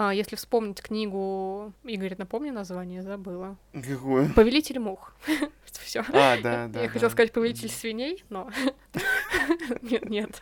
А, если вспомнить книгу, Игорь, напомни название, забыла. Какое? Повелитель мух. Все. А, да, да. Я хотела сказать повелитель свиней, но нет, нет.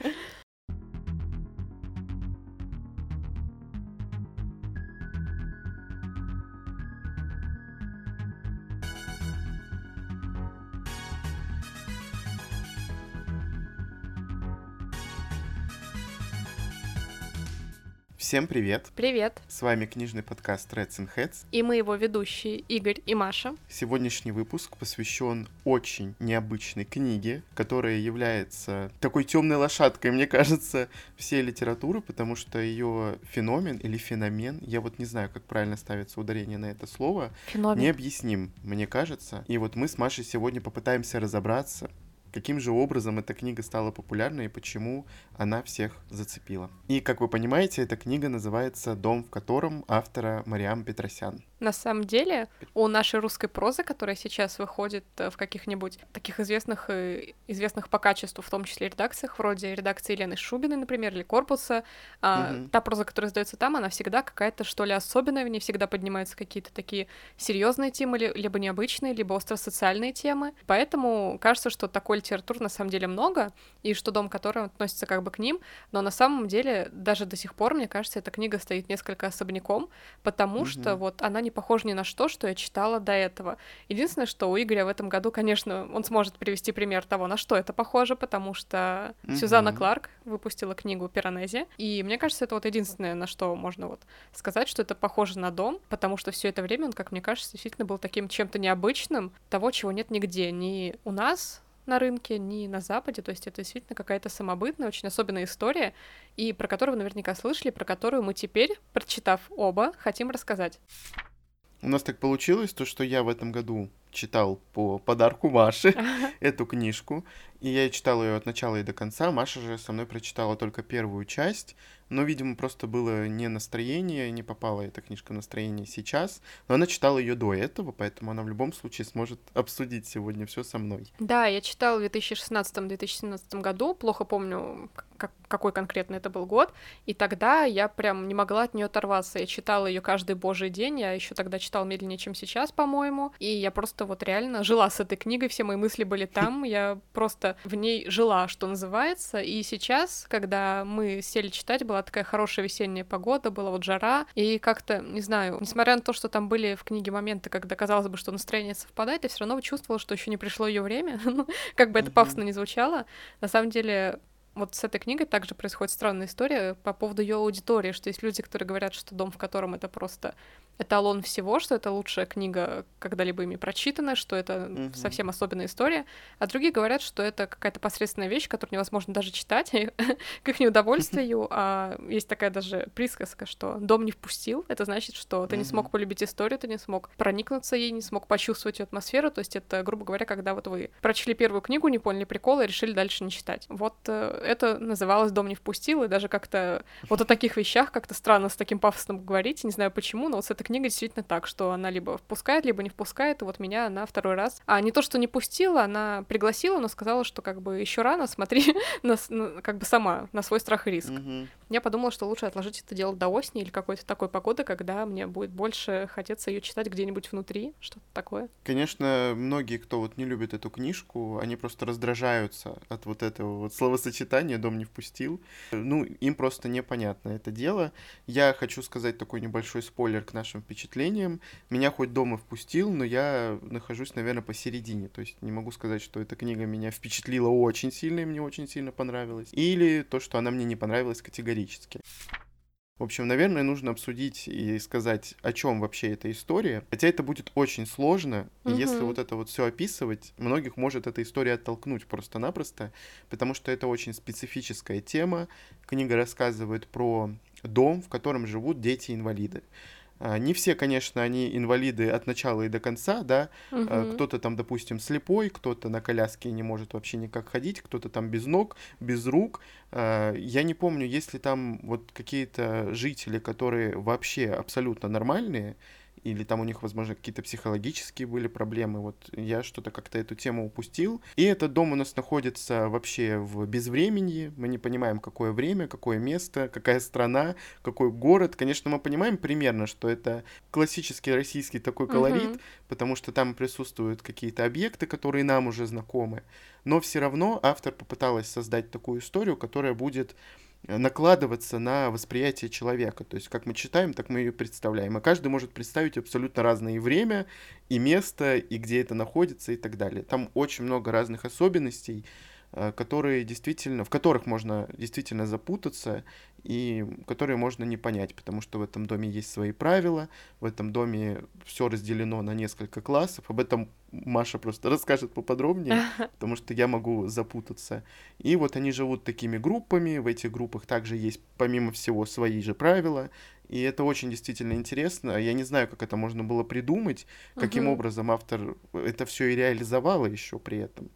Всем привет! Привет! С вами книжный подкаст Reds and Heads. И мы его ведущие Игорь и Маша. Сегодняшний выпуск посвящен очень необычной книге, которая является такой темной лошадкой, мне кажется, всей литературы, потому что ее феномен или феномен, я вот не знаю, как правильно ставится ударение на это слово, феномен. необъясним, мне кажется. И вот мы с Машей сегодня попытаемся разобраться, каким же образом эта книга стала популярной и почему она всех зацепила. И, как вы понимаете, эта книга называется «Дом в котором» автора Мариам Петросян. На самом деле, у нашей русской прозы, которая сейчас выходит э, в каких-нибудь таких известных, э, известных по качеству, в том числе редакциях, вроде редакции Елены Шубиной, например, или Корпуса, угу. та проза, которая издается там, она всегда какая-то, что ли, особенная, в ней всегда поднимаются какие-то такие серьезные темы, либо необычные, либо остросоциальные темы. Поэтому кажется, что такой литературы на самом деле много, и что дом, который относится как бы к ним, но на самом деле даже до сих пор, мне кажется, эта книга стоит несколько особняком, потому угу. что вот она не похожа ни на что, что я читала до этого. Единственное, что у Игоря в этом году, конечно, он сможет привести пример того, на что это похоже, потому что mm-hmm. Сюзанна Кларк выпустила книгу «Пиранези», и мне кажется, это вот единственное, на что можно вот сказать, что это похоже на дом, потому что все это время он, как мне кажется, действительно был таким чем-то необычным, того, чего нет нигде, ни у нас, на рынке, ни на Западе. То есть это действительно какая-то самобытная, очень особенная история, и про которую вы наверняка слышали, про которую мы теперь, прочитав оба, хотим рассказать. У нас так получилось, то, что я в этом году читал по подарку Маши эту книжку, и я читал ее от начала и до конца. Маша же со мной прочитала только первую часть, но, видимо, просто было не настроение, не попала эта книжка в настроение сейчас, но она читала ее до этого, поэтому она в любом случае сможет обсудить сегодня все со мной. Да, я читала в 2016-2017 году, плохо помню, как, какой конкретно это был год, и тогда я прям не могла от нее оторваться. Я читала ее каждый божий день, я еще тогда читала медленнее, чем сейчас, по-моему, и я просто вот реально жила с этой книгой, все мои мысли были там, я просто в ней жила, что называется, и сейчас, когда мы сели читать, была такая хорошая весенняя погода, была вот жара, и как-то, не знаю, несмотря на то, что там были в книге моменты, когда казалось бы, что настроение совпадает, я все равно чувствовала, что еще не пришло ее время, ну, как бы это пафосно не звучало, на самом деле вот с этой книгой также происходит странная история по поводу ее аудитории, что есть люди, которые говорят, что дом, в котором это просто эталон всего, что это лучшая книга, когда-либо ими прочитана, что это mm-hmm. совсем особенная история, а другие говорят, что это какая-то посредственная вещь, которую невозможно даже читать, к их неудовольствию, а есть такая даже присказка, что дом не впустил, это значит, что ты не смог полюбить историю, ты не смог проникнуться ей, не смог почувствовать ее атмосферу, то есть это, грубо говоря, когда вот вы прочли первую книгу, не поняли прикола и решили дальше не читать. Вот э, это называлось «Дом не впустил», и даже как-то вот о таких вещах как-то странно с таким пафосом говорить, не знаю почему, но вот с этой книга действительно так, что она либо впускает, либо не впускает, и вот меня она второй раз... А не то, что не пустила, она пригласила, но сказала, что как бы еще рано, смотри, на, на, как бы сама, на свой страх и риск. Mm-hmm. Я подумала, что лучше отложить это дело до осени или какой-то такой погоды, когда мне будет больше хотеться ее читать где-нибудь внутри, что-то такое. Конечно, многие, кто вот не любит эту книжку, они просто раздражаются от вот этого вот словосочетания «дом не впустил». Ну, им просто непонятно это дело. Я хочу сказать такой небольшой спойлер к нашим впечатлениям. Меня хоть дома впустил, но я нахожусь, наверное, посередине. То есть не могу сказать, что эта книга меня впечатлила очень сильно и мне очень сильно понравилась. Или то, что она мне не понравилась категорически. В общем, наверное, нужно обсудить и сказать, о чем вообще эта история. Хотя это будет очень сложно, и угу. если вот это вот все описывать, многих может эта история оттолкнуть просто-напросто, потому что это очень специфическая тема. Книга рассказывает про дом, в котором живут дети-инвалиды. А, не все, конечно, они инвалиды от начала и до конца, да. Угу. Кто-то там, допустим, слепой, кто-то на коляске не может вообще никак ходить, кто-то там без ног, без рук. А, я не помню, есть ли там вот какие-то жители, которые вообще абсолютно нормальные, или там у них, возможно, какие-то психологические были проблемы. Вот я что-то как-то эту тему упустил. И этот дом у нас находится вообще в безвременье. Мы не понимаем, какое время, какое место, какая страна, какой город. Конечно, мы понимаем примерно, что это классический российский такой колорит, mm-hmm. потому что там присутствуют какие-то объекты, которые нам уже знакомы. Но все равно автор попыталась создать такую историю, которая будет накладываться на восприятие человека. То есть, как мы читаем, так мы ее представляем. И каждый может представить абсолютно разное и время, и место, и где это находится, и так далее. Там очень много разных особенностей, Э, которые действительно, в которых можно действительно запутаться и которые можно не понять, потому что в этом доме есть свои правила, в этом доме все разделено на несколько классов. Об этом Маша просто расскажет поподробнее, потому что я могу запутаться. И вот они живут такими группами, в этих группах также есть, помимо всего, свои же правила, и это очень действительно интересно. Я не знаю, как это можно было придумать, каким образом автор это все и реализовал еще при этом.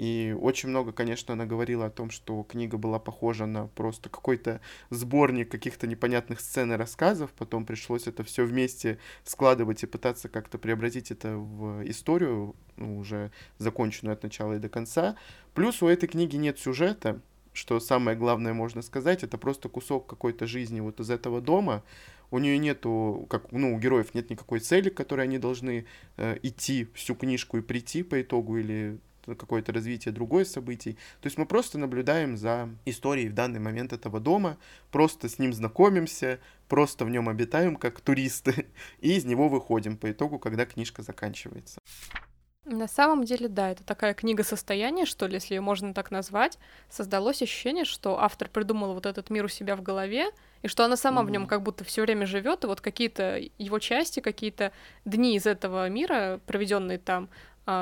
И очень много, конечно, она говорила о том, что книга была похожа на просто какой-то сборник каких-то непонятных сцен и рассказов. Потом пришлось это все вместе складывать и пытаться как-то преобразить это в историю, ну, уже законченную от начала и до конца. Плюс у этой книги нет сюжета, что самое главное можно сказать, это просто кусок какой-то жизни вот из этого дома. У нее нету, как, ну, у героев нет никакой цели, к которой они должны э, идти всю книжку и прийти по итогу или какое-то развитие другой событий. То есть мы просто наблюдаем за историей в данный момент этого дома, просто с ним знакомимся, просто в нем обитаем как туристы, и из него выходим по итогу, когда книжка заканчивается. На самом деле, да, это такая книга состояния, что ли, если ее можно так назвать. Создалось ощущение, что автор придумал вот этот мир у себя в голове, и что она сама mm-hmm. в нем как будто все время живет, и вот какие-то его части, какие-то дни из этого мира, проведенные там,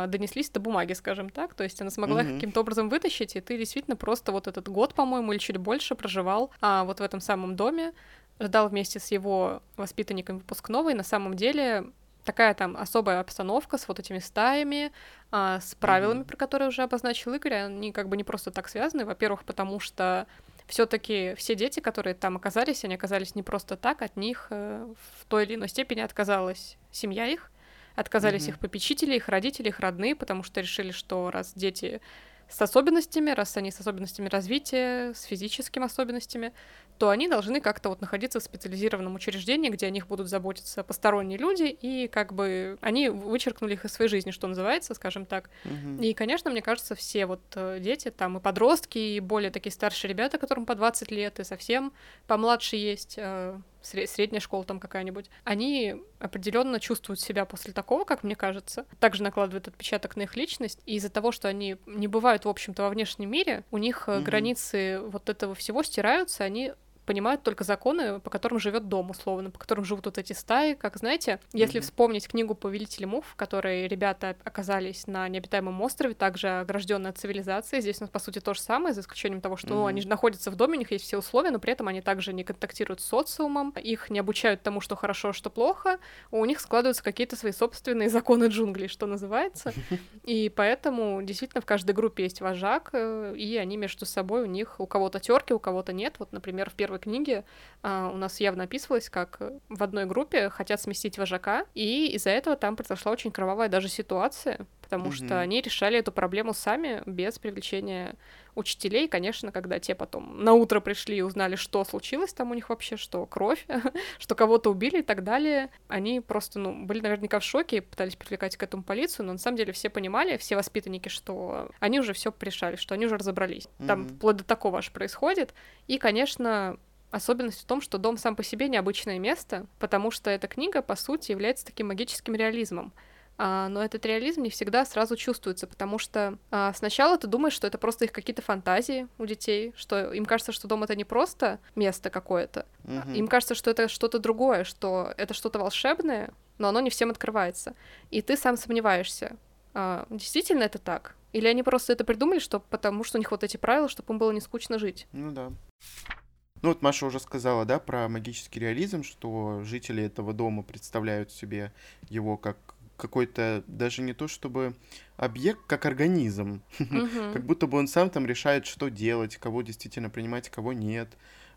донеслись до бумаги, скажем так. То есть она смогла mm-hmm. их каким-то образом вытащить, и ты действительно просто вот этот год, по-моему, или чуть больше проживал а, вот в этом самом доме, ждал вместе с его воспитанниками выпускного, и на самом деле такая там особая обстановка с вот этими стаями, а, с правилами, mm-hmm. про которые уже обозначил Игорь, они как бы не просто так связаны. Во-первых, потому что все-таки все дети, которые там оказались, они оказались не просто так, от них э, в той или иной степени отказалась семья их, Отказались mm-hmm. их попечители, их родители, их родные, потому что решили, что раз дети с особенностями, раз они с особенностями развития, с физическими особенностями, то они должны как-то вот находиться в специализированном учреждении, где о них будут заботиться посторонние люди, и как бы они вычеркнули их из своей жизни, что называется, скажем так. Mm-hmm. И, конечно, мне кажется, все вот э, дети, там и подростки, и более такие старшие ребята, которым по 20 лет, и совсем помладше есть, э, средняя школа там какая-нибудь, они определенно чувствуют себя после такого, как мне кажется, также накладывают отпечаток на их личность, и из-за того, что они не бывают, в общем-то, во внешнем мире, у них mm-hmm. границы вот этого всего стираются, они понимают только законы, по которым живет дом, условно, по которым живут вот эти стаи. Как знаете, если mm-hmm. вспомнить книгу «Повелители мув», в которой ребята оказались на необитаемом острове, также огражденная от цивилизации, здесь у нас, по сути, то же самое, за исключением того, что mm-hmm. ну, они же находятся в доме, у них есть все условия, но при этом они также не контактируют с социумом, их не обучают тому, что хорошо, что плохо, у них складываются какие-то свои собственные законы джунглей, что называется, и поэтому действительно в каждой группе есть вожак, э, и они между собой, у них у кого-то терки, у кого-то нет. Вот, например, в первой первой книге а, у нас явно описывалось, как в одной группе хотят сместить вожака, и из-за этого там произошла очень кровавая даже ситуация, потому mm-hmm. что они решали эту проблему сами без привлечения учителей, конечно, когда те потом на утро пришли и узнали, что случилось там у них вообще, что кровь, что кого-то убили и так далее, они просто, ну, были наверняка в шоке и пытались привлекать к этому полицию, но на самом деле все понимали, все воспитанники, что они уже все решали, что они уже разобрались. Там mm-hmm. вплоть до такого аж происходит. И, конечно, Особенность в том, что дом сам по себе необычное место, потому что эта книга, по сути, является таким магическим реализмом. А, но этот реализм не всегда сразу чувствуется, потому что а, сначала ты думаешь, что это просто их какие-то фантазии у детей, что им кажется, что дом это не просто место какое-то, угу. им кажется, что это что-то другое, что это что-то волшебное, но оно не всем открывается. И ты сам сомневаешься, а, действительно это так? Или они просто это придумали, что потому что у них вот эти правила, чтобы им было не скучно жить? Ну да. Ну вот Маша уже сказала, да, про магический реализм, что жители этого дома представляют себе его как какой-то даже не то чтобы объект, как организм. Как будто бы он сам там решает, что делать, кого действительно принимать, кого нет,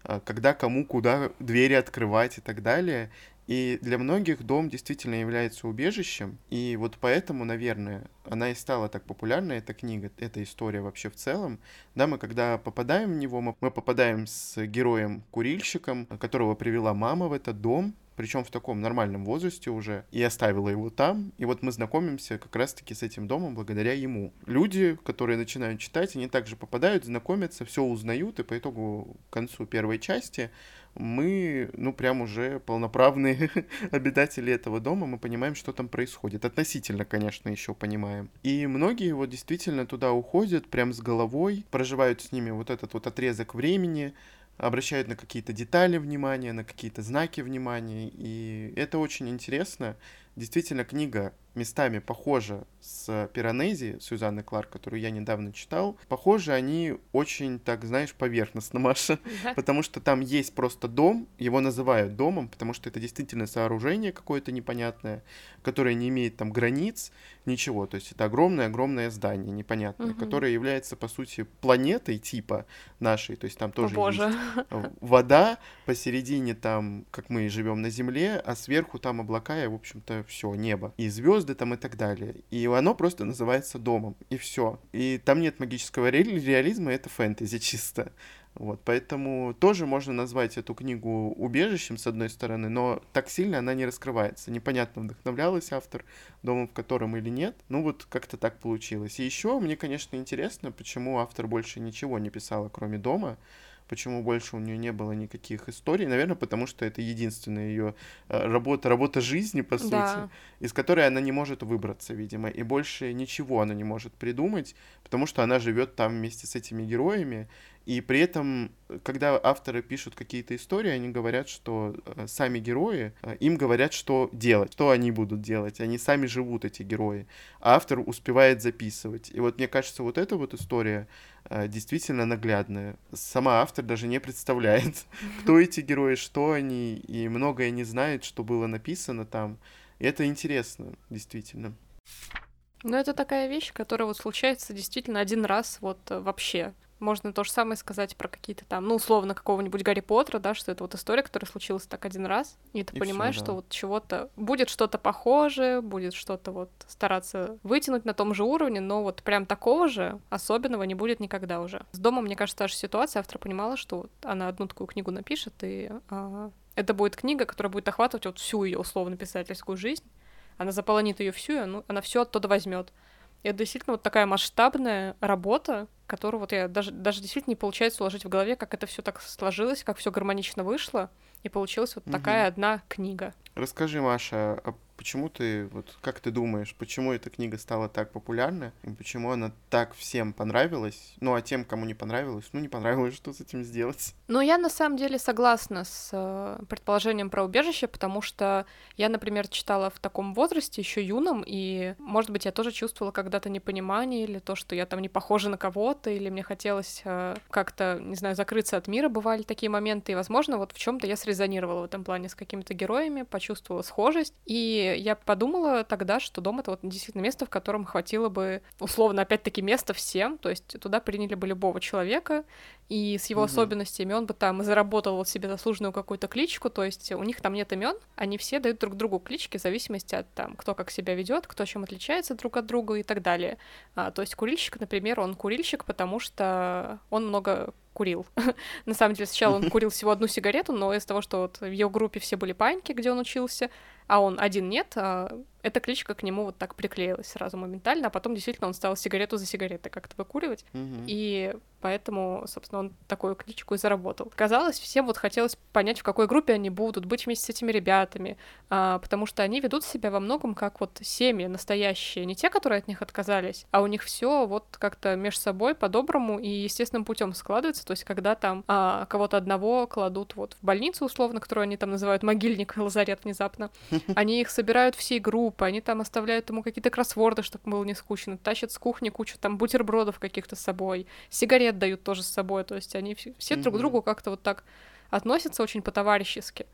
а, когда кому куда двери открывать и так далее. И для многих дом действительно является убежищем, и вот поэтому, наверное, она и стала так популярной, эта книга, эта история вообще в целом. Да, мы когда попадаем в него, мы попадаем с героем-курильщиком, которого привела мама в этот дом, причем в таком нормальном возрасте уже, и оставила его там. И вот мы знакомимся как раз-таки с этим домом благодаря ему. Люди, которые начинают читать, они также попадают, знакомятся, все узнают, и по итогу к концу первой части мы, ну, прям уже полноправные обитатели этого дома, мы понимаем, что там происходит. Относительно, конечно, еще понимаем. И многие вот действительно туда уходят прям с головой, проживают с ними вот этот вот отрезок времени, обращают на какие-то детали внимания, на какие-то знаки внимания, и это очень интересно. Действительно, книга местами похожа с Пиранези Сюзанны Кларк, которую я недавно читал. Похожи они очень, так знаешь, поверхностно, Маша, потому что там есть просто дом, его называют домом, потому что это действительно сооружение какое-то непонятное, которое не имеет там границ, ничего, то есть это огромное-огромное здание непонятное, угу. которое является, по сути, планетой типа нашей, то есть там тоже О, есть вода, посередине там, как мы живем на Земле, а сверху там облака и, в общем-то, все, небо. И звезды звезды там и так далее. И оно просто называется домом, и все. И там нет магического ре- реализма, это фэнтези чисто. Вот, поэтому тоже можно назвать эту книгу убежищем, с одной стороны, но так сильно она не раскрывается. Непонятно, вдохновлялась автор домом в котором или нет. Ну вот как-то так получилось. И еще мне, конечно, интересно, почему автор больше ничего не писала, кроме дома почему больше у нее не было никаких историй. Наверное, потому что это единственная ее э, работа, работа жизни, по сути, да. из которой она не может выбраться, видимо. И больше ничего она не может придумать, потому что она живет там вместе с этими героями. И при этом, когда авторы пишут какие-то истории, они говорят, что э, сами герои, э, им говорят, что делать, что они будут делать. Они сами живут, эти герои. А автор успевает записывать. И вот мне кажется, вот эта вот история э, действительно наглядная. Сама автор даже не представляет, кто эти герои, что они, и многое не знает, что было написано там. И это интересно, действительно. Ну, это такая вещь, которая вот случается действительно один раз вот вообще. Можно то же самое сказать про какие-то там, ну, условно, какого-нибудь Гарри Поттера, да, что это вот история, которая случилась так один раз, и ты и понимаешь, всё, да. что вот чего-то... Будет что-то похожее, будет что-то вот стараться вытянуть на том же уровне, но вот прям такого же особенного не будет никогда уже. С домом, мне кажется, та же ситуация. Автор понимала, что она одну такую книгу напишет, и а, это будет книга, которая будет охватывать вот всю ее условно-писательскую жизнь. Она заполонит ее всю, и она, она все оттуда возьмет. Это действительно вот такая масштабная работа, которую вот я даже, даже действительно не получается уложить в голове, как это все так сложилось, как все гармонично вышло, и получилась вот угу. такая одна книга. Расскажи, Маша, а почему ты, вот как ты думаешь, почему эта книга стала так популярна, и почему она так всем понравилась, ну а тем, кому не понравилось, ну не понравилось, что с этим сделать? Ну я на самом деле согласна с э, предположением про убежище, потому что я, например, читала в таком возрасте, еще юном, и, может быть, я тоже чувствовала когда-то непонимание или то, что я там не похожа на кого-то, или мне хотелось э, как-то, не знаю, закрыться от мира, бывали такие моменты, и, возможно, вот в чем-то я срезонировала в этом плане с какими-то героями, почувствовала схожесть, и я подумала тогда, что дом — это вот действительно место, в котором хватило бы, условно, опять-таки, места всем, то есть туда приняли бы любого человека, и с его угу. особенностями он бы там заработал вот себе заслуженную какую-то кличку, то есть у них там нет имен, они все дают друг другу клички в зависимости от там, кто как себя ведет, кто чем отличается друг от друга и так далее. А, то есть курильщик, например, он курильщик, потому что он много курил. На самом деле, сначала он курил всего одну сигарету, но из-за того, что вот в его группе все были паньки, где он учился, а он один нет, а эта кличка к нему вот так приклеилась сразу моментально, а потом действительно он стал сигарету за сигаретой как-то выкуривать, mm-hmm. и поэтому, собственно, он такую кличку и заработал. Казалось, всем вот хотелось понять, в какой группе они будут, быть вместе с этими ребятами, а, потому что они ведут себя во многом как вот семьи настоящие, не те, которые от них отказались, а у них все вот как-то между собой по-доброму и естественным путем складывается, то есть когда там а, кого-то одного кладут вот в больницу условно, которую они там называют могильник, лазарет внезапно, они их собирают всей группы, группы, они там оставляют ему какие-то кроссворды, чтобы было не скучно, тащат с кухни кучу там бутербродов каких-то с собой, сигарет дают тоже с собой, то есть они все, все mm-hmm. друг к другу как-то вот так относятся очень по-товарищески.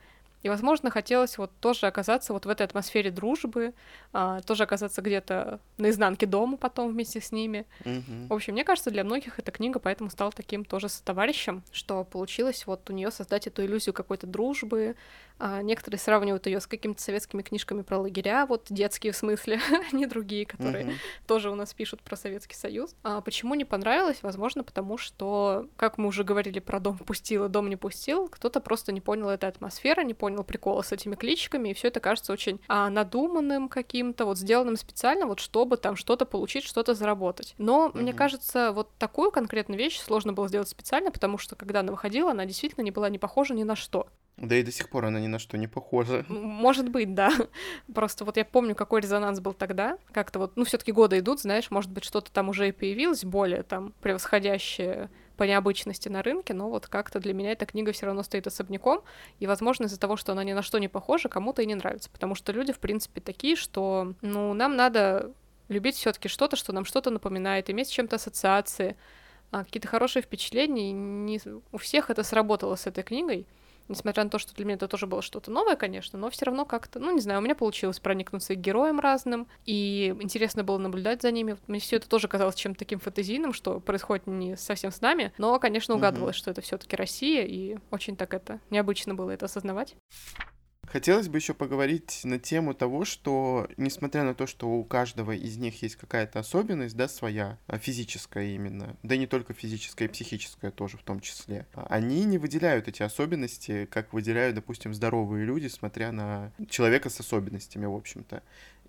И, возможно, хотелось вот тоже оказаться вот в этой атмосфере дружбы, а, тоже оказаться где-то на изнанке дома потом вместе с ними. Mm-hmm. В общем, мне кажется, для многих эта книга поэтому стала таким тоже товарищем, что получилось вот у нее создать эту иллюзию какой-то дружбы, А некоторые сравнивают ее с какими-то советскими книжками про лагеря, вот детские в смысле, а не другие, которые mm-hmm. тоже у нас пишут про Советский Союз. А почему не понравилось? Возможно, потому что, как мы уже говорили про дом пустил и дом не пустил, кто-то просто не понял этой атмосферы, не понял прикола с этими кличками, и все это кажется очень а, надуманным каким-то, вот сделанным специально, вот чтобы там что-то получить, что-то заработать. Но mm-hmm. мне кажется, вот такую конкретную вещь сложно было сделать специально, потому что когда она выходила, она действительно не была не похожа ни на что. Да и до сих пор она ни на что не похожа. Может быть, да. Просто вот я помню, какой резонанс был тогда. Как-то вот, ну, все таки годы идут, знаешь, может быть, что-то там уже и появилось более там превосходящее по необычности на рынке, но вот как-то для меня эта книга все равно стоит особняком, и, возможно, из-за того, что она ни на что не похожа, кому-то и не нравится, потому что люди, в принципе, такие, что, ну, нам надо любить все таки что-то, что нам что-то напоминает, иметь с чем-то ассоциации, а какие-то хорошие впечатления, и не у всех это сработало с этой книгой, Несмотря на то, что для меня это тоже было что-то новое, конечно, но все равно как-то, ну, не знаю, у меня получилось проникнуться к героям разным, и интересно было наблюдать за ними. Мне все это тоже казалось чем-то таким фантазийным, что происходит не совсем с нами, но, конечно, угадывалось, mm-hmm. что это все-таки Россия, и очень так это необычно было это осознавать. Хотелось бы еще поговорить на тему того, что, несмотря на то, что у каждого из них есть какая-то особенность, да, своя, а, физическая именно, да не только физическая, и психическая тоже в том числе, они не выделяют эти особенности, как выделяют, допустим, здоровые люди, смотря на человека с особенностями, в общем-то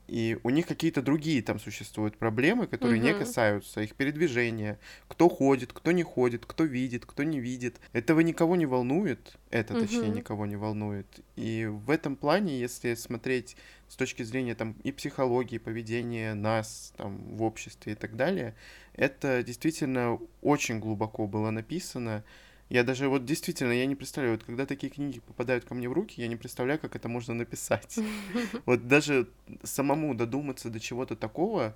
и у них какие-то другие там существуют проблемы, которые угу. не касаются их передвижения, кто ходит, кто не ходит, кто видит, кто не видит. Этого никого не волнует, это угу. точнее никого не волнует. И в этом плане, если смотреть с точки зрения там и психологии, и поведения нас там в обществе и так далее, это действительно очень глубоко было написано. Я даже вот действительно, я не представляю, вот когда такие книги попадают ко мне в руки, я не представляю, как это можно написать. Вот даже самому додуматься до чего-то такого,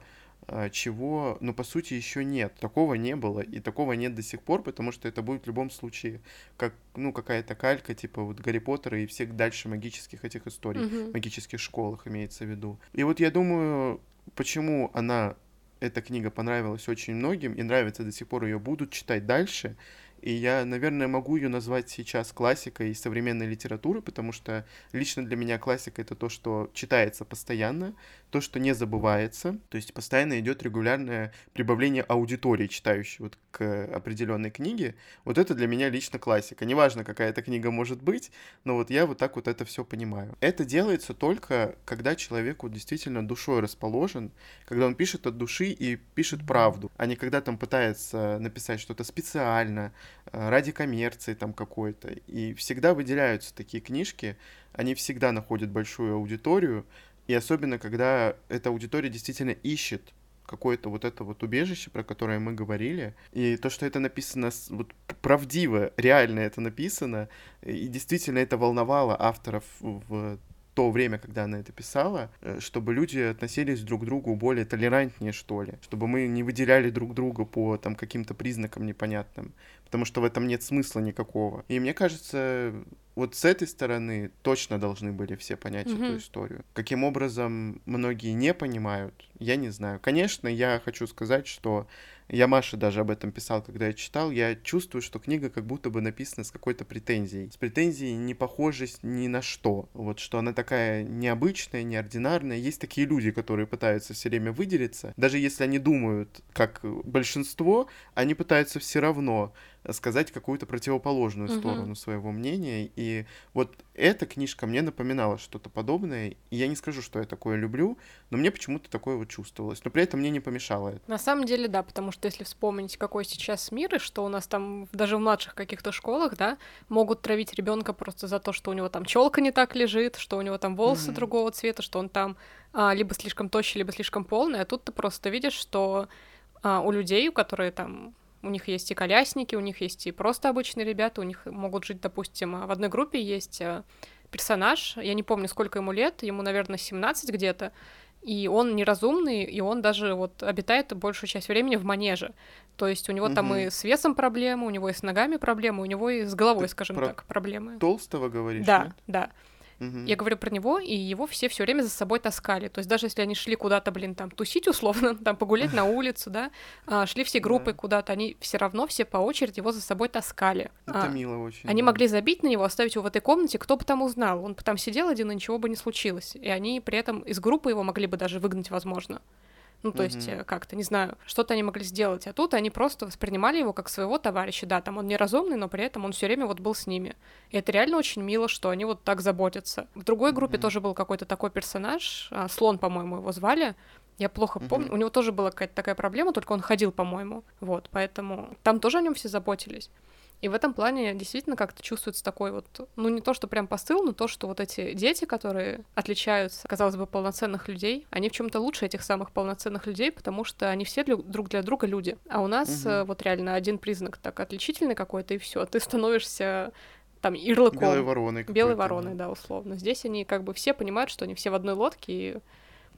а, чего, ну, по сути, еще нет. Такого не было, и такого нет до сих пор, потому что это будет в любом случае как, ну, какая-то калька, типа вот Гарри Поттера и всех дальше магических этих историй, mm-hmm. магических школах имеется в виду. И вот я думаю, почему она, эта книга понравилась очень многим, и нравится до сих пор, ее будут читать дальше, и я, наверное, могу ее назвать сейчас классикой современной литературы, потому что лично для меня классика это то, что читается постоянно, то, что не забывается. То есть постоянно идет регулярное прибавление аудитории, читающей вот к определенной книге. Вот это для меня лично классика. Неважно, какая эта книга может быть, но вот я вот так вот это все понимаю. Это делается только, когда человек вот действительно душой расположен, когда он пишет от души и пишет правду, а не когда там пытается написать что-то специально, Э, ради коммерции там какой-то. И всегда выделяются такие книжки, они всегда находят большую аудиторию, и особенно когда эта аудитория действительно ищет какое-то вот это вот убежище, про которое мы говорили, и то, что это написано вот правдиво, реально это написано, и действительно это волновало авторов в то время, когда она это писала, э, чтобы люди относились друг к другу более толерантнее, что ли, чтобы мы не выделяли друг друга по там каким-то признакам непонятным, потому что в этом нет смысла никакого. И мне кажется, вот с этой стороны точно должны были все понять mm-hmm. эту историю. Каким образом многие не понимают, я не знаю. Конечно, я хочу сказать, что я Маше даже об этом писал, когда я читал. Я чувствую, что книга как будто бы написана с какой-то претензией. С претензией не похожей ни на что. Вот что она такая необычная, неординарная. Есть такие люди, которые пытаются все время выделиться. Даже если они думают, как большинство, они пытаются все равно сказать какую-то противоположную uh-huh. сторону своего мнения. И вот эта книжка мне напоминала что-то подобное. И я не скажу, что я такое люблю, но мне почему-то такое вот чувствовалось. Но при этом мне не помешало это. На самом деле, да, потому что если вспомнить, какой сейчас мир, и что у нас там даже в младших каких-то школах, да, могут травить ребенка просто за то, что у него там челка не так лежит, что у него там волосы uh-huh. другого цвета, что он там а, либо слишком тощий, либо слишком полный, а тут ты просто видишь, что а, у людей, которые там у них есть и колясники, у них есть и просто обычные ребята, у них могут жить, допустим, в одной группе есть э, персонаж, я не помню, сколько ему лет, ему, наверное, 17 где-то, и он неразумный, и он даже вот обитает большую часть времени в манеже. То есть у него угу. там и с весом проблемы, у него и с ногами проблемы, у него и с головой, Ты скажем так, проблемы. Толстого говоришь? Да, нет? да. Угу. Я говорю про него, и его все все время за собой таскали. То есть даже если они шли куда-то, блин, там тусить условно, там погулять на улицу, да, а, шли все группы куда-то, они все равно все по очереди его за собой таскали. Это а, мило очень. Они могли забить на него, оставить его в этой комнате, кто бы там узнал. Он бы там сидел один, и ничего бы не случилось. И они при этом из группы его могли бы даже выгнать, возможно. Ну, то mm-hmm. есть э, как-то, не знаю, что-то они могли сделать. А тут они просто воспринимали его как своего товарища. Да, там он неразумный, но при этом он все время вот был с ними. И это реально очень мило, что они вот так заботятся. В другой группе mm-hmm. тоже был какой-то такой персонаж, а, Слон, по-моему, его звали. Я плохо mm-hmm. помню. У него тоже была какая-то такая проблема, только он ходил, по-моему. Вот, поэтому там тоже о нем все заботились. И в этом плане действительно как-то чувствуется такой вот, ну не то, что прям посыл, но то, что вот эти дети, которые отличаются, казалось бы, полноценных людей, они в чем-то лучше этих самых полноценных людей, потому что они все для, друг для друга люди. А у нас угу. вот реально один признак так отличительный какой-то, и все, ты становишься там ярлыком. Белой вороной. Белой вороной, да, условно. Здесь они как бы все понимают, что они все в одной лодке, и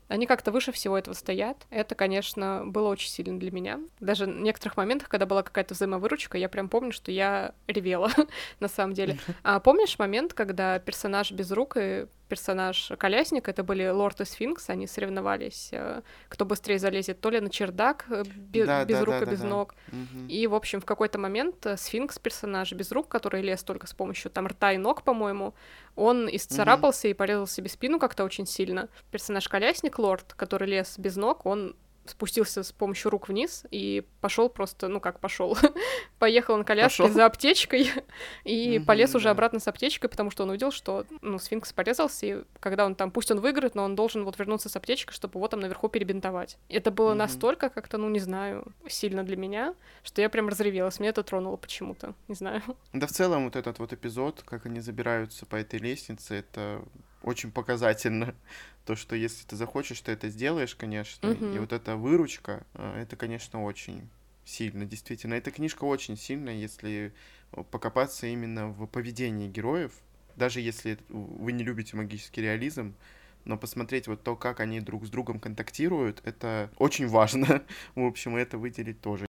они как-то выше всего этого стоят. Это, конечно, было очень сильно для меня. Даже в некоторых моментах, когда была какая-то взаимовыручка, я прям помню, что я ревела, на самом деле. А помнишь момент, когда персонаж без рук и персонаж Колясник, это были Лорд и Сфинкс, они соревновались, э, кто быстрее залезет то ли на чердак э, без, да, без да, рук да, и без да, ног. Угу. И, в общем, в какой-то момент э, Сфинкс, персонаж без рук, который лез только с помощью там рта и ног, по-моему, он исцарапался угу. и порезал себе спину как-то очень сильно. Персонаж Колясник, Лорд, который лез без ног, он спустился с помощью рук вниз и пошел просто, ну как пошел, поехал на коляске пошёл? за аптечкой и mm-hmm, полез уже обратно с аптечкой, потому что он увидел, что ну сфинкс порезался, и когда он там, пусть он выиграет, но он должен вот вернуться с аптечкой, чтобы его там наверху перебинтовать. Это было mm-hmm. настолько как-то, ну не знаю, сильно для меня, что я прям разревелась, мне это тронуло почему-то, не знаю. Да в целом вот этот вот эпизод, как они забираются по этой лестнице, это очень показательно. То, что если ты захочешь, ты это сделаешь, конечно. Угу. И вот эта выручка, э, это, конечно, очень сильно, действительно. Эта книжка очень сильная, если покопаться именно в поведении героев. Даже если вы не любите магический реализм, но посмотреть вот то, как они друг с другом контактируют, это очень важно. В общем, это выделить тоже.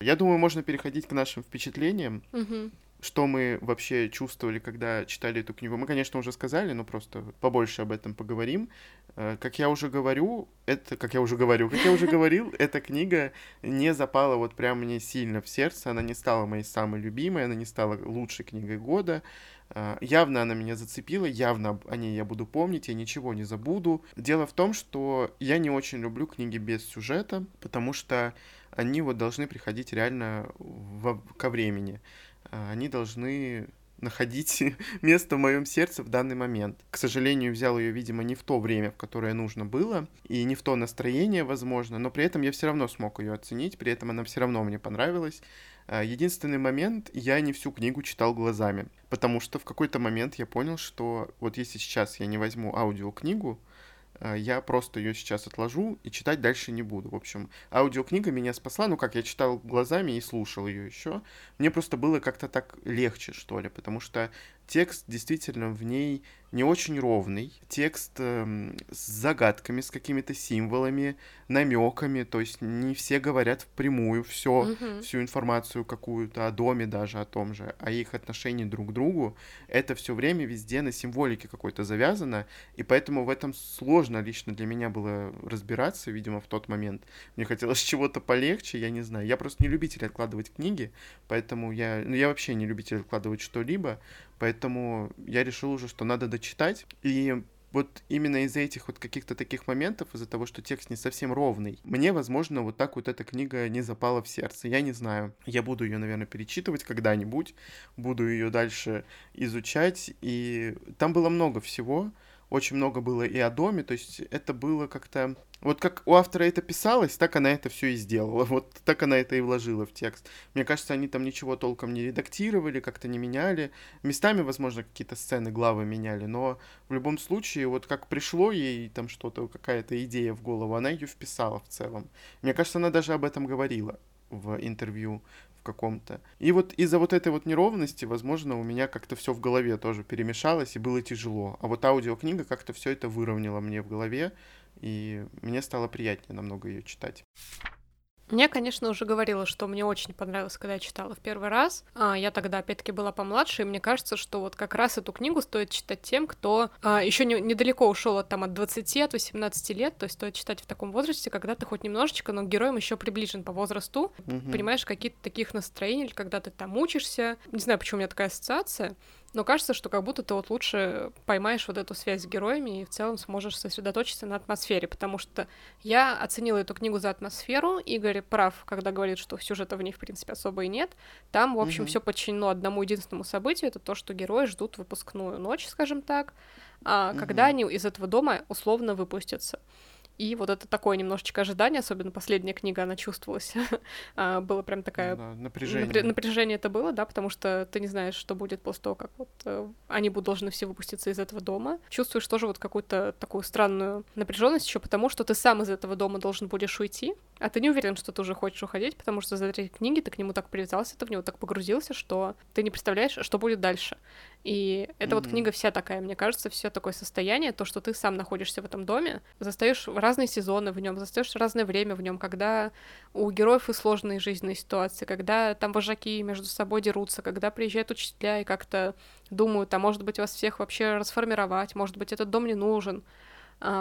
Я думаю, можно переходить к нашим впечатлениям. Угу что мы вообще чувствовали, когда читали эту книгу. Мы, конечно, уже сказали, но просто побольше об этом поговорим. Э, как я уже говорю, это, как я уже говорю, как я уже говорил, эта книга не запала вот прям мне сильно в сердце, она не стала моей самой любимой, она не стала лучшей книгой года. Э, явно она меня зацепила, явно о ней я буду помнить, я ничего не забуду. Дело в том, что я не очень люблю книги без сюжета, потому что они вот должны приходить реально во, ко времени. А, они должны находить место в моем сердце в данный момент. К сожалению, взял ее, видимо, не в то время, в которое нужно было, и не в то настроение, возможно, но при этом я все равно смог ее оценить, при этом она все равно мне понравилась. А, единственный момент, я не всю книгу читал глазами, потому что в какой-то момент я понял, что вот если сейчас я не возьму аудиокнигу, я просто ее сейчас отложу и читать дальше не буду. В общем, аудиокнига меня спасла, ну как, я читал глазами и слушал ее еще. Мне просто было как-то так легче, что ли, потому что текст действительно в ней не очень ровный. Текст э, с загадками, с какими-то символами, намеками. То есть не все говорят впрямую все, mm-hmm. всю информацию какую-то о доме даже, о том же, о их отношении друг к другу. Это все время везде на символике какой-то завязано. И поэтому в этом сложно лично для меня было разбираться, видимо, в тот момент. Мне хотелось чего-то полегче, я не знаю. Я просто не любитель откладывать книги, поэтому я, ну, я вообще не любитель откладывать что-либо. Поэтому я решил уже, что надо дочитать. И вот именно из-за этих вот каких-то таких моментов, из-за того, что текст не совсем ровный, мне, возможно, вот так вот эта книга не запала в сердце. Я не знаю. Я буду ее, наверное, перечитывать когда-нибудь, буду ее дальше изучать. И там было много всего очень много было и о доме, то есть это было как-то... Вот как у автора это писалось, так она это все и сделала. Вот так она это и вложила в текст. Мне кажется, они там ничего толком не редактировали, как-то не меняли. Местами, возможно, какие-то сцены, главы меняли, но в любом случае, вот как пришло ей там что-то, какая-то идея в голову, она ее вписала в целом. Мне кажется, она даже об этом говорила в интервью каком-то. И вот из-за вот этой вот неровности, возможно, у меня как-то все в голове тоже перемешалось и было тяжело. А вот аудиокнига как-то все это выровняла мне в голове, и мне стало приятнее намного ее читать. Я, конечно, уже говорила, что мне очень понравилось, когда я читала в первый раз. А, я тогда, опять-таки, была помладше, и мне кажется, что вот как раз эту книгу стоит читать тем, кто а, еще не, недалеко ушел от, там, от 20, от 18 лет, то есть стоит читать в таком возрасте, когда ты хоть немножечко, но к героям еще приближен по возрасту, угу. понимаешь какие-то таких настроений, или когда ты там учишься. Не знаю, почему у меня такая ассоциация, но кажется, что как будто ты вот лучше поймаешь вот эту связь с героями и в целом сможешь сосредоточиться на атмосфере, потому что я оценила эту книгу за атмосферу, Игорь прав, когда говорит, что сюжета в ней, в принципе, особо и нет. Там, в общем, mm-hmm. все подчинено одному единственному событию, это то, что герои ждут выпускную ночь, скажем так, а, mm-hmm. когда они из этого дома условно выпустятся. И вот это такое немножечко ожидание, особенно последняя книга, она чувствовалась. А, было прям такая... Да, напряжение. Напря... Напряжение это было, да, потому что ты не знаешь, что будет после того, как вот э, они будут должны все выпуститься из этого дома. Чувствуешь тоже вот какую-то такую странную напряженность еще потому, что ты сам из этого дома должен будешь уйти, а ты не уверен, что ты уже хочешь уходить, потому что за эти книги ты к нему так привязался, ты в него так погрузился, что ты не представляешь, что будет дальше. И эта mm-hmm. вот книга вся такая, мне кажется, все такое состояние, то, что ты сам находишься в этом доме, застаешь разные сезоны в нем, застаешь разное время в нем, когда у героев и сложные жизненные ситуации, когда там вожаки между собой дерутся, когда приезжают учителя и как-то думают, а может быть вас всех вообще расформировать, может быть этот дом не нужен,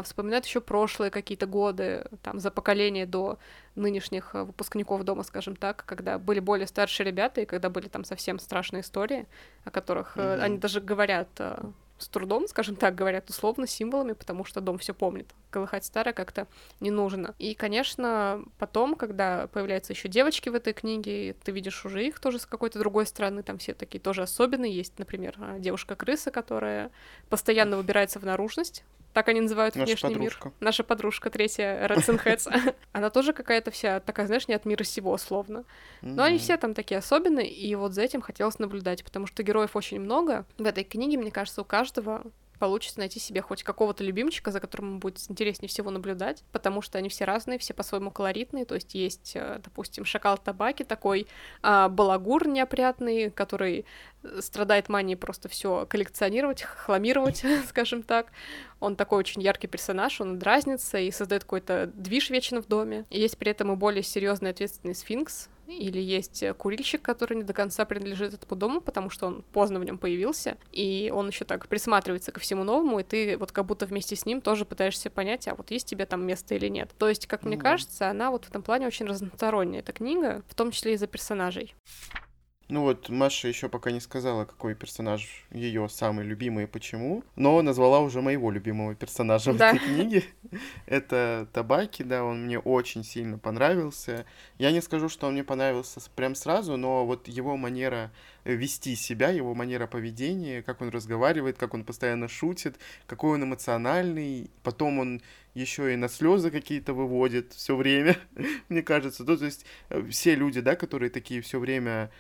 вспоминают еще прошлые какие-то годы, там, за поколение до нынешних э, выпускников дома, скажем так, когда были более старшие ребята, и когда были там совсем страшные истории, о которых mm-hmm. они даже говорят э, с трудом, скажем так, говорят условно символами, потому что дом все помнит. Колыхать старое как-то не нужно. И, конечно, потом, когда появляются еще девочки в этой книге, ты видишь уже их тоже с какой-то другой стороны, там все такие тоже особенные. Есть, например, девушка-крыса, которая постоянно выбирается в наружность, так они называют Наша внешний подружка. мир. Наша подружка, третья Рэдсенхэдс. Она тоже какая-то вся такая, знаешь, не от мира сего, словно. Но они все там такие особенные, и вот за этим хотелось наблюдать, потому что героев очень много. В этой книге, мне кажется, у каждого получится найти себе хоть какого-то любимчика, за которым будет интереснее всего наблюдать, потому что они все разные, все по-своему колоритные, то есть есть, э, допустим, шакал табаки такой, а, балагур неопрятный, который э, страдает манией просто все коллекционировать, хламировать, скажем так. Он такой очень яркий персонаж, он дразнится и создает какой-то движ вечно в доме. И есть при этом и более серьезный ответственный сфинкс, или есть э, курильщик, который не до конца принадлежит этому дому, потому что он поздно в нем появился, и он еще так присматривается ко всему новому, и ты вот как будто вместе с ним тоже пытаешься понять, а вот есть тебе там место или нет. То есть, как mm-hmm. мне кажется, она вот в этом плане очень разносторонняя, эта книга, в том числе из-за персонажей. Ну вот Маша еще пока не сказала, какой персонаж ее самый любимый и почему, но назвала уже моего любимого персонажа да. в этой книге. Это Табаки, да, он мне очень сильно понравился. Я не скажу, что он мне понравился прям сразу, но вот его манера вести себя, его манера поведения, как он разговаривает, как он постоянно шутит, какой он эмоциональный. Потом он еще и на слезы какие-то выводит все время, мне кажется. Ну, то есть э, все люди, да, которые такие все время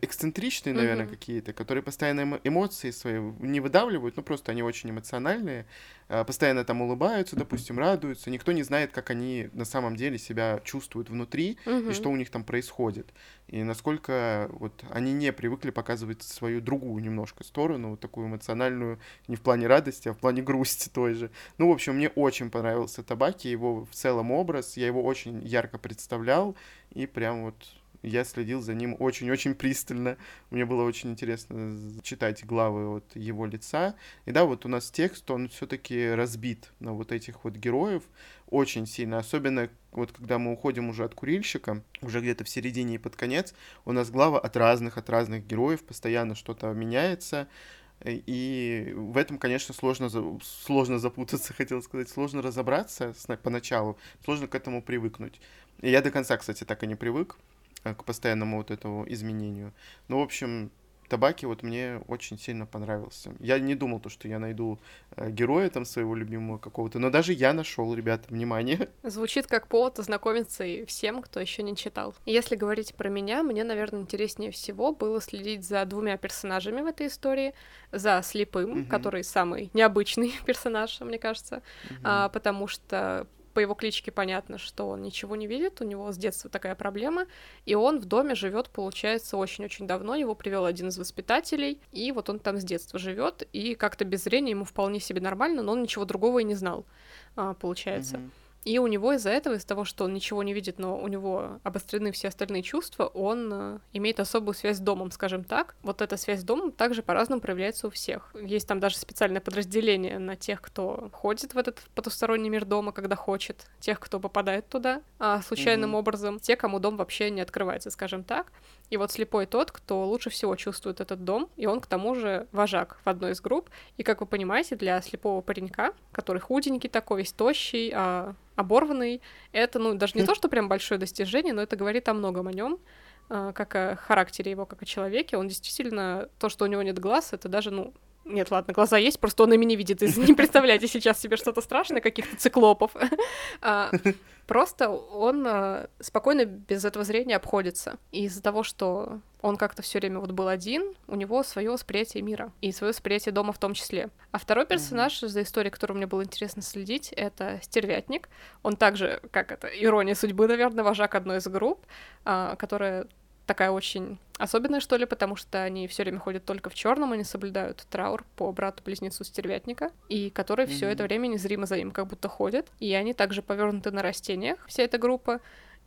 эксцентричные, наверное, mm-hmm. какие-то, которые постоянно эмоции свои не выдавливают, ну просто они очень эмоциональные, а, постоянно там улыбаются, допустим, радуются, никто не знает, как они на самом деле себя чувствуют внутри mm-hmm. и что у них там происходит, и насколько вот они не привыкли показывать свою другую немножко сторону, вот такую эмоциональную, не в плане радости, а в плане грусти той же. Ну, в общем, мне очень понравился Табаки, его в целом образ, я его очень ярко представлял, и прям вот я следил за ним очень-очень пристально. Мне было очень интересно читать главы от его лица. И да, вот у нас текст, он все-таки разбит на вот этих вот героев очень сильно. Особенно вот когда мы уходим уже от курильщика, уже где-то в середине и под конец, у нас глава от разных, от разных героев, постоянно что-то меняется. И в этом, конечно, сложно, сложно запутаться, хотел сказать, сложно разобраться поначалу, сложно к этому привыкнуть. И я до конца, кстати, так и не привык. Э, к постоянному вот этому изменению. Ну, в общем, Табаки вот мне очень сильно понравился. Я не думал, то, что я найду э, героя там своего любимого какого-то, но даже я нашел, ребята, внимание. Звучит как повод ознакомиться и всем, кто еще не читал. Если говорить про меня, мне, наверное, интереснее всего было следить за двумя персонажами в этой истории. За слепым, угу. который самый необычный персонаж, мне кажется, угу. а, потому что по его кличке понятно, что он ничего не видит, у него с детства такая проблема, и он в доме живет, получается, очень-очень давно. Его привел один из воспитателей, и вот он там с детства живет, и как-то без зрения ему вполне себе нормально, но он ничего другого и не знал, а, получается. Mm-hmm. И у него из-за этого, из-за того, что он ничего не видит, но у него обострены все остальные чувства, он э, имеет особую связь с домом, скажем так. Вот эта связь с домом также по-разному проявляется у всех. Есть там даже специальное подразделение на тех, кто ходит в этот потусторонний мир дома, когда хочет, тех, кто попадает туда а, случайным mm-hmm. образом, те, кому дом вообще не открывается, скажем так. И вот слепой тот, кто лучше всего чувствует этот дом, и он к тому же вожак в одной из групп. И, как вы понимаете, для слепого паренька, который худенький такой, весь тощий, а, оборванный, это, ну, даже не то, что прям большое достижение, но это говорит о многом о нем, а, как о характере его, как о человеке. Он действительно, то, что у него нет глаз, это даже, ну, нет, ладно, глаза есть, просто он ими не видит. Не представляйте сейчас себе что-то страшное, каких-то циклопов. А, просто он а, спокойно без этого зрения обходится. И из-за того, что он как-то все время вот был один, у него свое восприятие мира и свое восприятие дома в том числе. А второй персонаж, за историей которого мне было интересно следить, это стервятник. Он также, как это, ирония судьбы, наверное, вожак одной из групп, а, которая такая очень особенная, что ли, потому что они все время ходят только в черном, они соблюдают траур по брату-близнецу стервятника, и который mm-hmm. все это время незримо за ним как будто ходит. И они также повернуты на растениях, вся эта группа.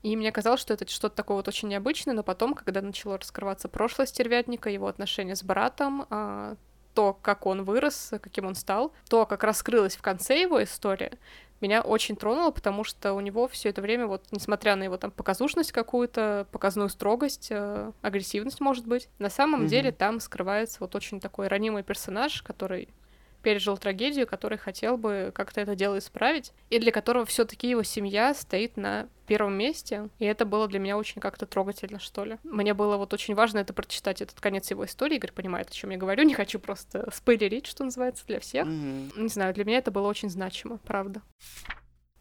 И мне казалось, что это что-то такое вот очень необычное, но потом, когда начало раскрываться прошлое стервятника, его отношения с братом, а, то, как он вырос, каким он стал, то, как раскрылась в конце его история, меня очень тронуло, потому что у него все это время, вот, несмотря на его там показушность какую-то, показную строгость, э, агрессивность, может быть, на самом mm-hmm. деле там скрывается вот очень такой ранимый персонаж, который пережил трагедию, который хотел бы как-то это дело исправить, и для которого все-таки его семья стоит на первом месте, и это было для меня очень как-то трогательно, что ли. Мне было вот очень важно это прочитать, этот конец его истории. Игорь понимает, о чем я говорю, не хочу просто спойлерить, что называется, для всех. Mm-hmm. Не знаю, для меня это было очень значимо, правда.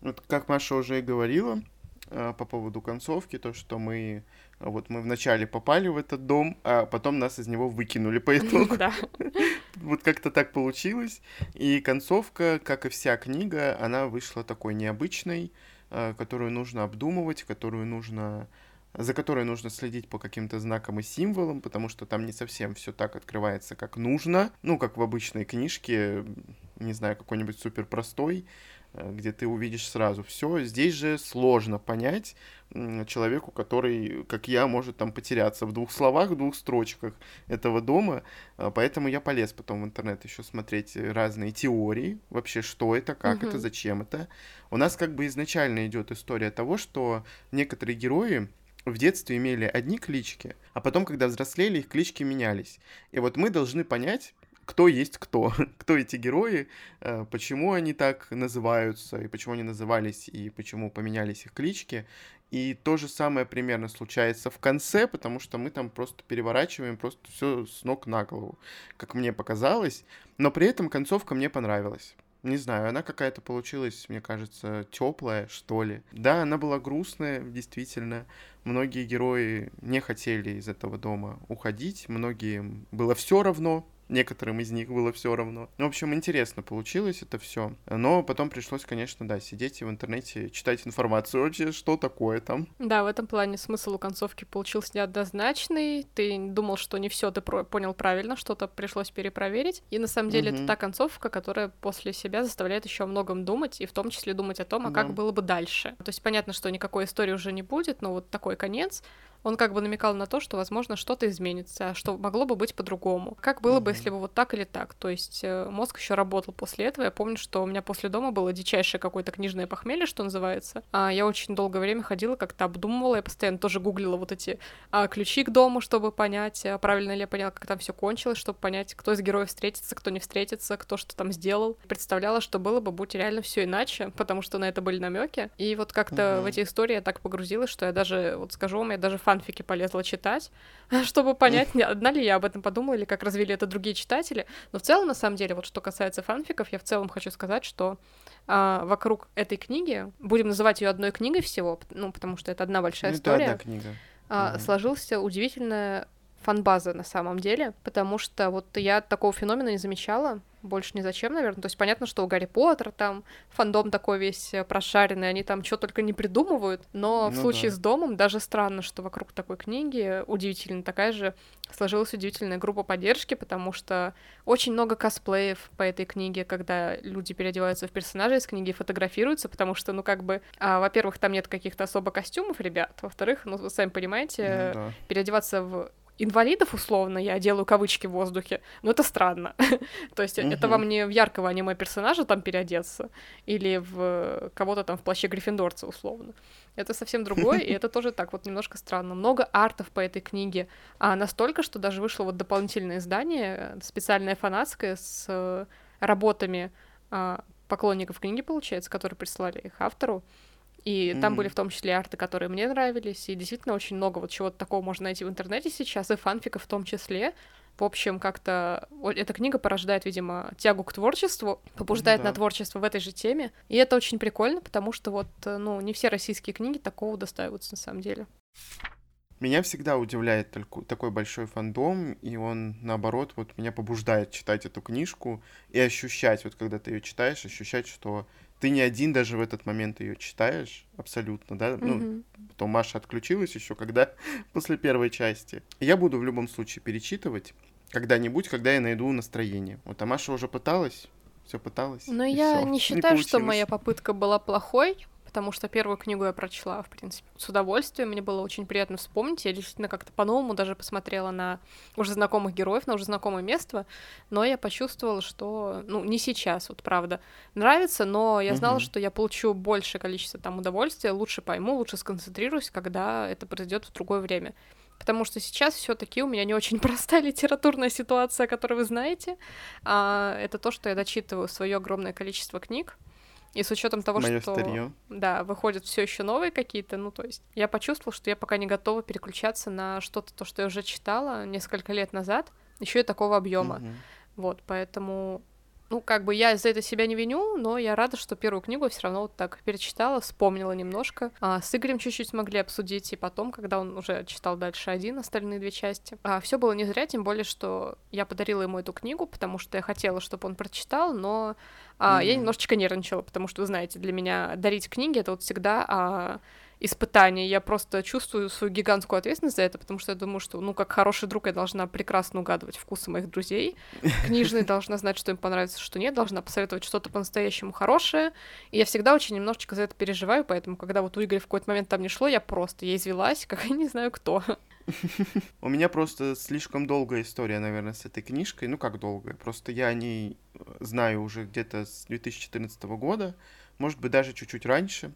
Вот как Маша уже и говорила, э, по поводу концовки, то, что мы вот мы вначале попали в этот дом, а потом нас из него выкинули по итогу. Да. Вот как-то так получилось. И концовка, как и вся книга, она вышла такой необычной, а, которую нужно обдумывать, которую нужно за которой нужно следить по каким-то знакам и символам, потому что там не совсем все так открывается, как нужно. Ну, как в обычной книжке, не знаю, какой-нибудь супер простой, где ты увидишь сразу все. Здесь же сложно понять человеку, который, как я, может там потеряться в двух словах, в двух строчках этого дома. А, поэтому я полез потом в интернет еще смотреть разные теории, вообще что это, как угу. это, зачем это. У нас как бы изначально идет история того, что некоторые герои в детстве имели одни клички, а потом, когда взрослели, их клички менялись. И вот мы должны понять, кто есть кто, кто эти герои, э, почему они так называются, и почему они назывались, и почему поменялись их клички. И то же самое примерно случается в конце, потому что мы там просто переворачиваем просто все с ног на голову, как мне показалось. Но при этом концовка мне понравилась. Не знаю, она какая-то получилась, мне кажется, теплая, что ли. Да, она была грустная, действительно. Многие герои не хотели из этого дома уходить, многие было все равно, некоторым из них было все равно. В общем, интересно получилось это все. Но потом пришлось, конечно, да, сидеть и в интернете читать информацию вообще, что такое там. Да, в этом плане смысл у концовки получился неоднозначный. Ты думал, что не все ты понял правильно, что-то пришлось перепроверить. И на самом деле угу. это та концовка, которая после себя заставляет еще о многом думать, и в том числе думать о том, а да. как было бы дальше. То есть понятно, что никакой истории уже не будет, но вот такой конец он как бы намекал на то, что, возможно, что-то изменится, а что могло бы быть по-другому. Как было бы, если бы вот так или так? То есть э, мозг еще работал после этого. Я помню, что у меня после дома было дичайшее какое-то книжное похмелье, что называется. А я очень долгое время ходила, как-то обдумывала, я постоянно тоже гуглила вот эти а, ключи к дому, чтобы понять, а, правильно ли я поняла, как там все кончилось, чтобы понять, кто из героев встретится, кто не встретится, кто что там сделал. Представляла, что было бы, будь реально все иначе, потому что на это были намеки. И вот как-то uh-huh. в эти истории я так погрузилась, что я даже, вот скажу вам, я даже фан фанфики полезла читать, чтобы понять, одна ли я об этом подумала, или как развили это другие читатели. Но в целом, на самом деле, вот что касается фанфиков, я в целом хочу сказать, что а, вокруг этой книги, будем называть ее одной книгой всего, ну, потому что это одна большая ну, история, одна книга. А, угу. сложился удивительная фанбаза на самом деле, потому что вот я такого феномена не замечала, больше ни зачем, наверное. То есть понятно, что у Гарри Поттера там фандом такой весь э, прошаренный, они там что только не придумывают, но ну в случае да. с домом даже странно, что вокруг такой книги удивительно такая же сложилась удивительная группа поддержки, потому что очень много косплеев по этой книге, когда люди переодеваются в персонажей из книги, фотографируются, потому что, ну, как бы, а, во-первых, там нет каких-то особо костюмов, ребят, во-вторых, ну, вы сами понимаете, ну, да. переодеваться в инвалидов, условно, я делаю кавычки в воздухе, но это странно. То есть угу. это вам не в яркого аниме-персонажа там переодеться, или в кого-то там в плаще Гриффиндорца, условно. Это совсем другое, и это тоже так вот немножко странно. Много артов по этой книге, а настолько, что даже вышло вот дополнительное издание, специальное фанатское с э, работами а, поклонников книги, получается, которые прислали их автору. И mm-hmm. там были в том числе арты, которые мне нравились, и действительно очень много вот чего-то такого можно найти в интернете сейчас, и фанфиков в том числе. В общем, как-то эта книга порождает, видимо, тягу к творчеству, побуждает да. на творчество в этой же теме. И это очень прикольно, потому что вот, э, ну, не все российские книги такого достаиваются на самом деле. Меня всегда удивляет такой большой фандом, и он, наоборот, вот меня побуждает читать эту книжку и ощущать, вот когда ты ее читаешь, ощущать, что ты не один даже в этот момент ее читаешь, абсолютно, да? Mm-hmm. Ну, потом Маша отключилась еще, когда после первой части. Я буду в любом случае перечитывать когда-нибудь, когда я найду настроение. Вот а Маша уже пыталась, все пыталась. Но я всё, не считаю, не что моя попытка была плохой потому что первую книгу я прочла, в принципе, с удовольствием. Мне было очень приятно вспомнить. Я действительно как-то по-новому даже посмотрела на уже знакомых героев, на уже знакомое место, но я почувствовала, что, ну, не сейчас, вот правда, нравится, но я знала, угу. что я получу большее количество там удовольствия, лучше пойму, лучше сконцентрируюсь, когда это произойдет в другое время потому что сейчас все-таки у меня не очень простая литературная ситуация, которую вы знаете. А, это то, что я дочитываю свое огромное количество книг. И с учетом того, Моё что старьё. да, выходят все еще новые какие-то, ну то есть я почувствовала, что я пока не готова переключаться на что-то, то, что я уже читала несколько лет назад, еще и такого объема. Угу. Вот, поэтому ну, как бы я за это себя не виню, но я рада, что первую книгу все равно вот так перечитала, вспомнила немножко. А, с Игорем чуть-чуть смогли обсудить, и потом, когда он уже читал дальше один, остальные две части. А, все было не зря, тем более, что я подарила ему эту книгу, потому что я хотела, чтобы он прочитал, но а, mm-hmm. я немножечко нервничала, потому что, вы знаете, для меня дарить книги это вот всегда а, испытание. Я просто чувствую свою гигантскую ответственность за это, потому что я думаю, что, ну, как хороший друг, я должна прекрасно угадывать вкусы моих друзей. Книжные должна знать, что им понравится, что нет, должна посоветовать что-то по-настоящему хорошее. И я всегда очень немножечко за это переживаю, поэтому, когда вот у Игоря в какой-то момент там не шло, я просто, я извелась, как я не знаю кто. У меня просто слишком долгая история, наверное, с этой книжкой. Ну, как долгая? Просто я о ней знаю уже где-то с 2014 года, может быть, даже чуть-чуть раньше.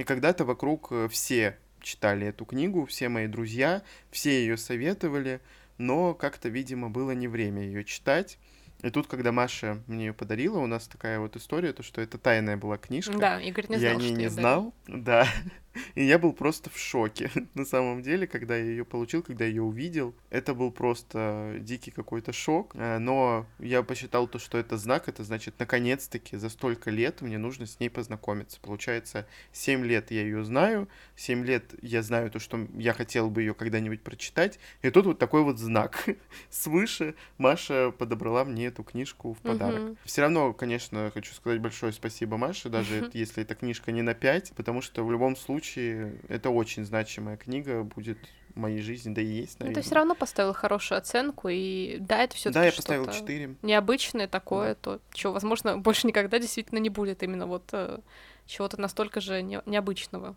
И когда-то вокруг э, все читали эту книгу, все мои друзья, все ее советовали, но как-то, видимо, было не время ее читать. И тут, когда Маша мне ее подарила, у нас такая вот история, то что это тайная была книжка. Да, Игорь не знал, я не, не знал, да. И я был просто в шоке, на самом деле, когда я ее получил, когда я ее увидел. Это был просто дикий какой-то шок. Э, но я посчитал то, что это знак, это значит, наконец-таки за столько лет мне нужно с ней познакомиться. Получается, 7 лет я ее знаю, 7 лет я знаю то, что я хотел бы ее когда-нибудь прочитать. И тут вот такой вот знак свыше. Маша подобрала мне эту книжку в подарок. Угу. Все равно, конечно, хочу сказать большое спасибо Маше, даже если эта книжка не на 5, потому что в любом случае случае это очень значимая книга будет в моей жизни, да и есть, наверное. Но ты все равно поставил хорошую оценку, и да, это все Да, я поставил 4. Необычное такое, да. то, чего, возможно, больше никогда действительно не будет именно вот э, чего-то настолько же не, необычного.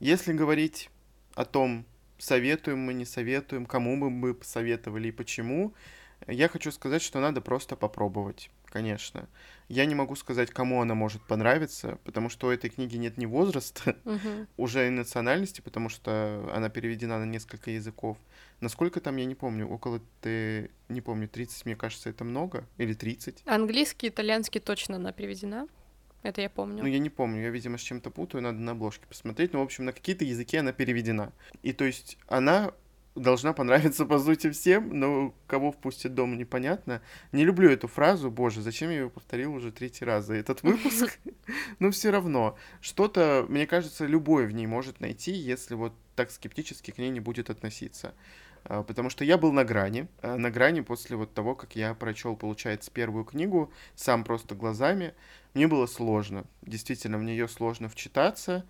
Если говорить о том, советуем мы, не советуем, кому бы мы посоветовали и почему, я хочу сказать, что надо просто попробовать, конечно. Я не могу сказать, кому она может понравиться, потому что у этой книги нет ни возраста, uh-huh. уже и национальности, потому что она переведена на несколько языков. Насколько там, я не помню, около, ты, не помню, 30, мне кажется, это много, или 30. Английский, итальянский точно она переведена. Это я помню. Ну, я не помню, я, видимо, с чем-то путаю, надо на обложке посмотреть. Но, в общем, на какие-то языки она переведена. И то есть она должна понравиться, по сути, всем, но кого впустит дом, непонятно. Не люблю эту фразу, боже, зачем я ее повторил уже третий раз за этот выпуск? Но все равно, что-то, мне кажется, любой в ней может найти, если вот так скептически к ней не будет относиться. А, потому что я был на грани, а, на грани после вот того, как я прочел, получается, первую книгу, сам просто глазами. Мне было сложно, действительно, в нее сложно вчитаться,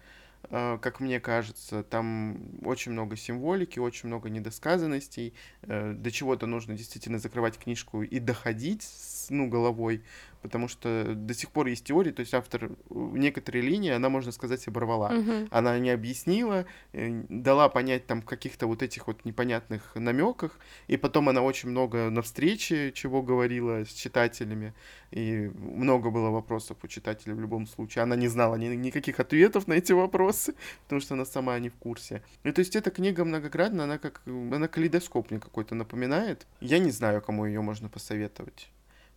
как мне кажется, там очень много символики, очень много недосказанностей, э, до чего-то нужно действительно закрывать книжку и доходить, ну, головой, потому что до сих пор есть теория, то есть автор некоторые линии, она, можно сказать, оборвала. Мгм. Она не объяснила, э, дала понять там в каких-то вот этих вот непонятных намеках, и потом она очень много на встрече чего говорила с читателями, и много было вопросов у читателей в любом случае. Она не знала ни- никаких ответов на эти вопросы, потому что она сама не в курсе. И то есть эта книга многогранна, она как, она калейдоскоп мне какой-то напоминает. Я не знаю, кому ее можно посоветовать.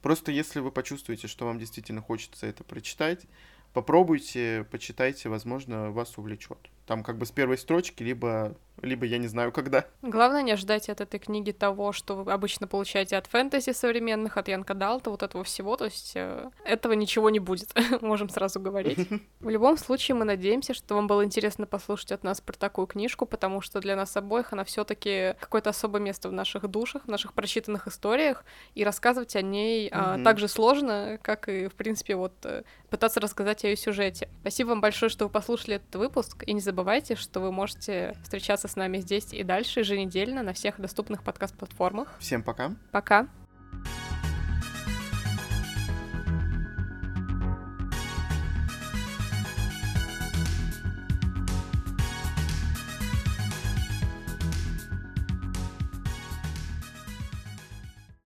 Просто если вы почувствуете, что вам действительно хочется это прочитать, попробуйте, почитайте, возможно, вас увлечет. Там как бы с первой строчки, либо, либо я не знаю когда. Главное не ожидайте от этой книги того, что вы обычно получаете от фэнтези современных, от Янка Далта, вот этого всего, то есть э, этого ничего не будет, можем сразу говорить. В любом случае мы надеемся, что вам было интересно послушать от нас про такую книжку, потому что для нас обоих она все таки какое-то особое место в наших душах, в наших прочитанных историях, и рассказывать о ней а, Мгм. так же сложно, как и, в принципе, вот э, пытаться рассказать о ее сюжете. Спасибо вам большое, что вы послушали этот выпуск, и не забывайте, что вы можете встречаться с нами здесь и дальше еженедельно на всех доступных подкаст-платформах. Всем пока. Пока!